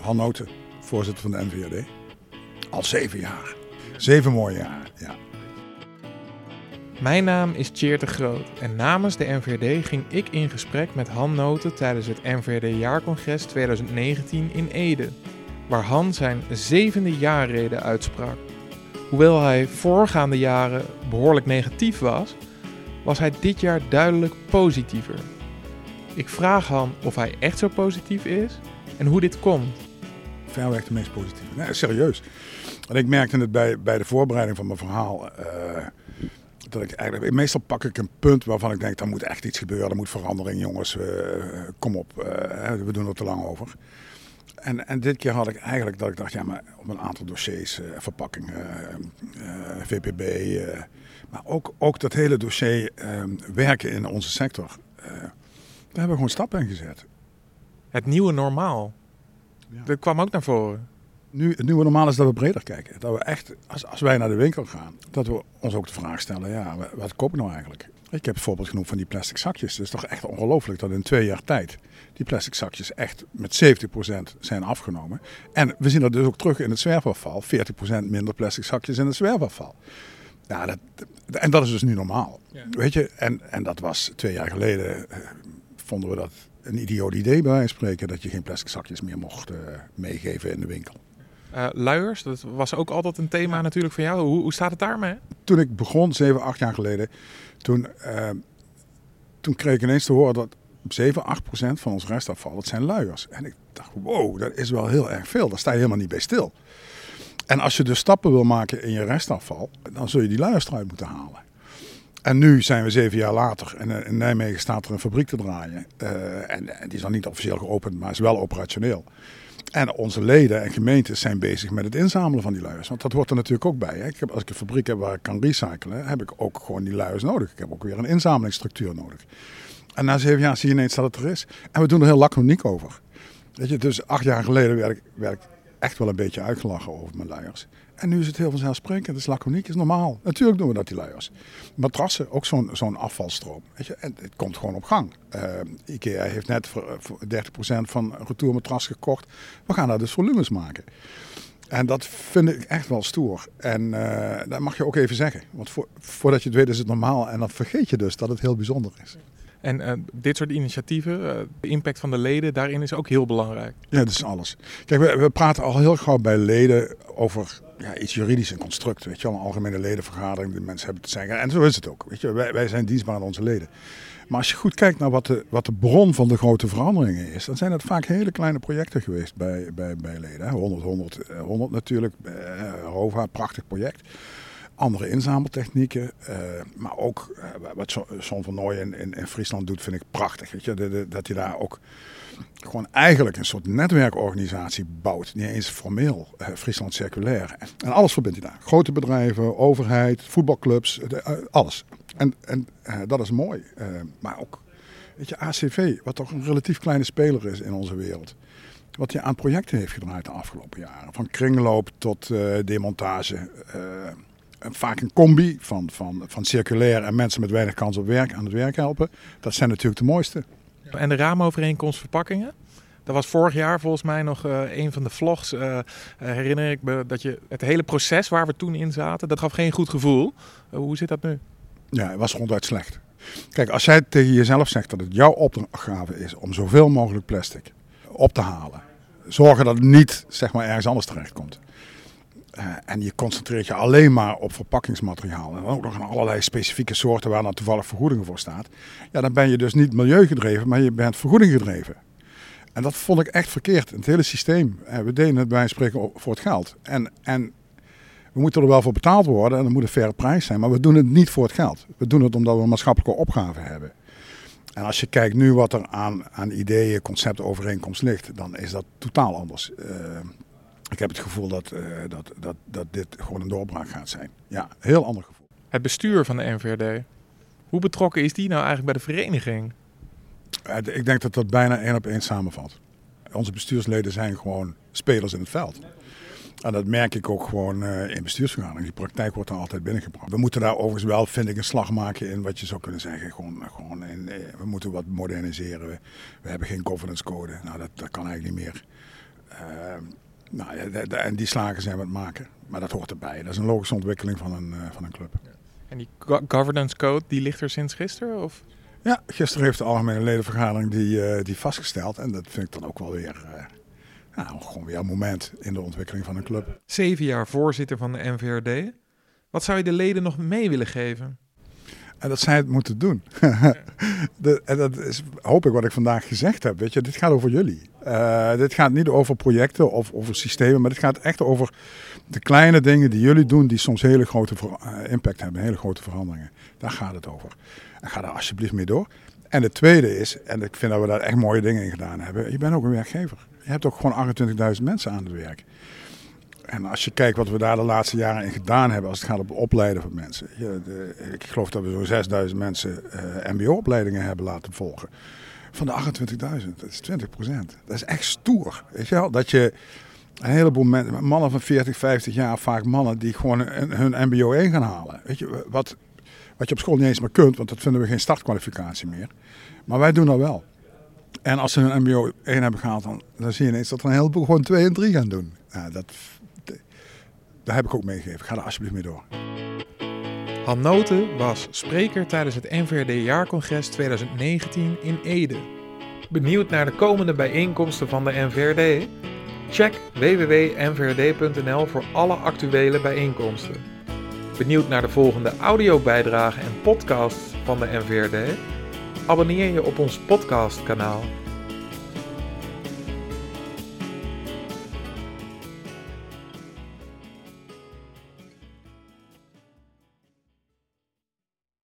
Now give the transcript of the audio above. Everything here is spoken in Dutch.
Han Noten, voorzitter van de NVRD. Al zeven jaar. Zeven mooie jaren, ja. Mijn naam is Tjeerd de Groot en namens de NVRD ging ik in gesprek met Han Noten tijdens het NVRD-jaarcongres 2019 in Ede, waar Han zijn zevende jaarrede uitsprak. Hoewel hij voorgaande jaren behoorlijk negatief was, was hij dit jaar duidelijk positiever. Ik vraag Han of hij echt zo positief is en hoe dit komt. Verreweg de meest positieve. Nee, serieus. En ik merkte het bij, bij de voorbereiding van mijn verhaal. eh, dat ik eigenlijk, meestal pak ik een punt waarvan ik denk, er moet echt iets gebeuren, er moet verandering, jongens, kom op, eh, we doen er te lang over. En, en dit keer had ik eigenlijk dat ik dacht, ja, maar op een aantal dossiers, eh, verpakking, eh, VPB, maar ook, ook dat hele dossier werken in onze sector, daar hebben we gewoon stappen in gezet. Het nieuwe normaal. Ja. Dat kwam ook naar voren. Nu, het nieuwe normaal is dat we breder kijken. Dat we echt, als, als wij naar de winkel gaan, dat we ons ook de vraag stellen, ja, wa- wat koop ik nou eigenlijk? Ik heb het voorbeeld genoemd van die plastic zakjes. Het is toch echt ongelooflijk dat in twee jaar tijd die plastic zakjes echt met 70% zijn afgenomen. En we zien dat dus ook terug in het zwerfafval. 40% minder plastic zakjes in het zwerfafval. Ja, dat, en dat is dus nu normaal. Ja. Weet je, en, en dat was twee jaar geleden, eh, vonden we dat een idioot idee bij wijze van spreken, dat je geen plastic zakjes meer mocht eh, meegeven in de winkel. Eh, luiers, dat was ook altijd een thema natuurlijk van jou. Hoe, hoe staat het daarmee? toen ik begon, 7, 8 jaar geleden, toen, eh, toen kreeg ik ineens te horen dat 7, 8 procent van ons restafval, dat zijn luiers. En ik dacht, wow, dat is wel heel erg veel. Daar sta je helemaal niet bij stil. En als je dus stappen wil maken in je restafval, dan zul je die luiers eruit moeten halen. En nu zijn we zeven jaar later en eh, in Nijmegen staat er een fabriek te draaien. Eh, en, die is dan niet officieel geopend, maar is wel operationeel. En onze leden en gemeentes zijn bezig met het inzamelen van die luiers. Want dat hoort er natuurlijk ook bij. Hè. Ik heb, als ik een fabriek heb waar ik kan recyclen, heb ik ook gewoon die luiers nodig. Ik heb ook weer een inzamelingsstructuur nodig. En na zeven jaar zie je ineens dat het er is. En we doen er heel laconiek over. Weet je, dus acht jaar geleden werd ik echt wel een beetje uitgelachen over mijn luiers. En nu is het heel vanzelfsprekend. Het is laconiek, het is normaal. Natuurlijk doen we dat, die luiers. Matrassen, ook zo'n zo'n afvalstroom. Weet je, en het komt gewoon op gang. Eh, IKEA heeft net voor, voor 30% van een retourmatras gekocht. We gaan daar dus volumes maken. En dat vind ik echt wel stoer. En eh, dat mag je ook even zeggen. Want voor, voordat je het weet is het normaal. En dan vergeet je dus dat het heel bijzonder is. En eh, dit soort initiatieven, eh, de impact van de leden, daarin is ook heel belangrijk. Ja, dat is alles. Kijk, we, we praten al heel gauw bij leden over ja, iets juridisch, een construct. Weet je wel, een algemene ledenvergadering. De mensen hebben te zeggen. En zo is het ook. Weet je, wij, wij zijn dienstbaar aan onze leden. Maar als je goed kijkt naar wat de, wat de bron van de grote veranderingen is, dan zijn het vaak hele kleine projecten geweest bij, bij, bij leden. hè. 100, 100, eh, 100 natuurlijk. eh, ROVA, prachtig project. Andere inzameltechnieken. eh, maar ook eh, wat Son- van Nooy in, in, Friesland doet, vind ik prachtig. Weet je? Dat hij daar ook gewoon eigenlijk een soort netwerkorganisatie bouwt. Niet eens formeel, eh, Friesland Circulair. En alles verbindt hij daar. Grote bedrijven, overheid, voetbalclubs, alles. En, en dat is mooi. Maar ook, weet je, ACV, wat toch een relatief kleine speler is in onze wereld. Wat hij aan projecten heeft gedraaid de afgelopen jaren. Van kringloop tot demontage. Vaak een combi van, van, van circulair en mensen met weinig kans op werk aan het werk helpen. Dat zijn natuurlijk de mooiste. En de raamovereenkomst verpakkingen? Dat was vorig jaar volgens mij nog eh, een van de vlogs. eh, eh, herinner ik me dat je het hele proces waar we toen in zaten, dat gaf geen goed gevoel. Hoe zit dat nu? Ja, het was ronduit slecht. Kijk, als jij tegen jezelf zegt dat het jouw opgave is om zoveel mogelijk plastic op te halen. Zorgen dat het niet zeg maar, ergens anders terechtkomt. Eh, en je concentreert je alleen maar op verpakkingsmateriaal. En ook nog aan allerlei specifieke soorten waar dan toevallig vergoedingen voor staat. Ja, dan ben je dus niet milieugedreven, maar je bent vergoeding gedreven. En dat vond ik echt verkeerd. Het hele systeem. eh, We deden het bij van spreken voor het geld. En, en we moeten er wel voor betaald worden en er moet een faire prijs zijn. Maar we doen het niet voor het geld. We doen het omdat we een maatschappelijke opgave hebben. En als je kijkt nu wat er aan, aan ideeën, concepten, overeenkomst ligt, dan is dat totaal anders. Eh, heb het gevoel dat, eh, dat, dat, dat dit gewoon een doorbraak gaat zijn. Ja, heel ander gevoel. Het bestuur van de NVRD. Hoe betrokken is die nou eigenlijk bij de vereniging? Eh, ik denk dat dat bijna één op één samenvalt. Onze bestuursleden zijn gewoon spelers in het veld. En dat merk ik ook gewoon eh, in bestuursvergaderingen. Die praktijk wordt er altijd binnengebracht. We moeten daar overigens wel, vind ik, een slag maken in wat je zou kunnen zeggen. Gewoon, gewoon in, we moeten wat moderniseren. We, we hebben geen governance code. Nou, dat, dat kan eigenlijk niet meer. Ehm, nou, ja, de- de- en die slagen zijn we aan het maken. Maar dat hoort erbij. Dat is een logische ontwikkeling van een, eh, van een club. En die go- governance code, die ligt er sinds gisteren? Of? Ja, gisteren heeft de Algemene Ledenvergadering die, eh, die vastgesteld. En dat vind ik dan ook wel weer, eh, ja, gewoon weer een moment in de ontwikkeling van een club. Zeven jaar voorzitter van de NVRD. Wat zou je de leden nog mee willen geven? En dat zij het moeten doen. de, en dat is hoop ik wat ik vandaag gezegd heb. Weet je, dit gaat over jullie. Eh, dit gaat niet over projecten of over systemen, maar dit gaat echt over de kleine dingen die jullie doen, die soms hele grote eh, impact hebben, hele grote veranderingen. Daar gaat het over. En ga daar alsjeblieft mee door. En het tweede is, en ik vind dat we daar echt mooie dingen in gedaan hebben, je bent ook een werkgever. Je hebt ook gewoon 28.000 mensen aan het werk. En als je kijkt wat we daar de laatste jaren in gedaan hebben als het gaat om opleiden van mensen. Ik geloof dat we zo'n 6000 mensen eh, mbo-opleidingen hebben laten volgen. Van de 28.000, dat is 20% Dat is echt stoer. Weet je wel? Dat je een heleboel mannen van 40, 50 jaar, vaak mannen die gewoon hun, mbo 1 gaan halen. Weet je, wat, wat je op school niet eens meer kunt, want dat vinden we geen startkwalificatie meer. Maar wij doen dat wel. En als ze hun mbo 1 hebben gehaald, dan, dan zie je ineens dat er een heleboel gewoon 2 en 3 gaan doen. Nou, dat, daar heb ik ook meegegeven. Ga er alsjeblieft mee door. Han Noten was spreker tijdens het NVRD-jaarcongres 2019 in Ede. Benieuwd naar de komende bijeenkomsten van de NVRD? Check www.nvrd.nl voor alle actuele bijeenkomsten. Benieuwd naar de volgende audiobijdragen en podcasts van de NVRD? Abonneer je op ons podcastkanaal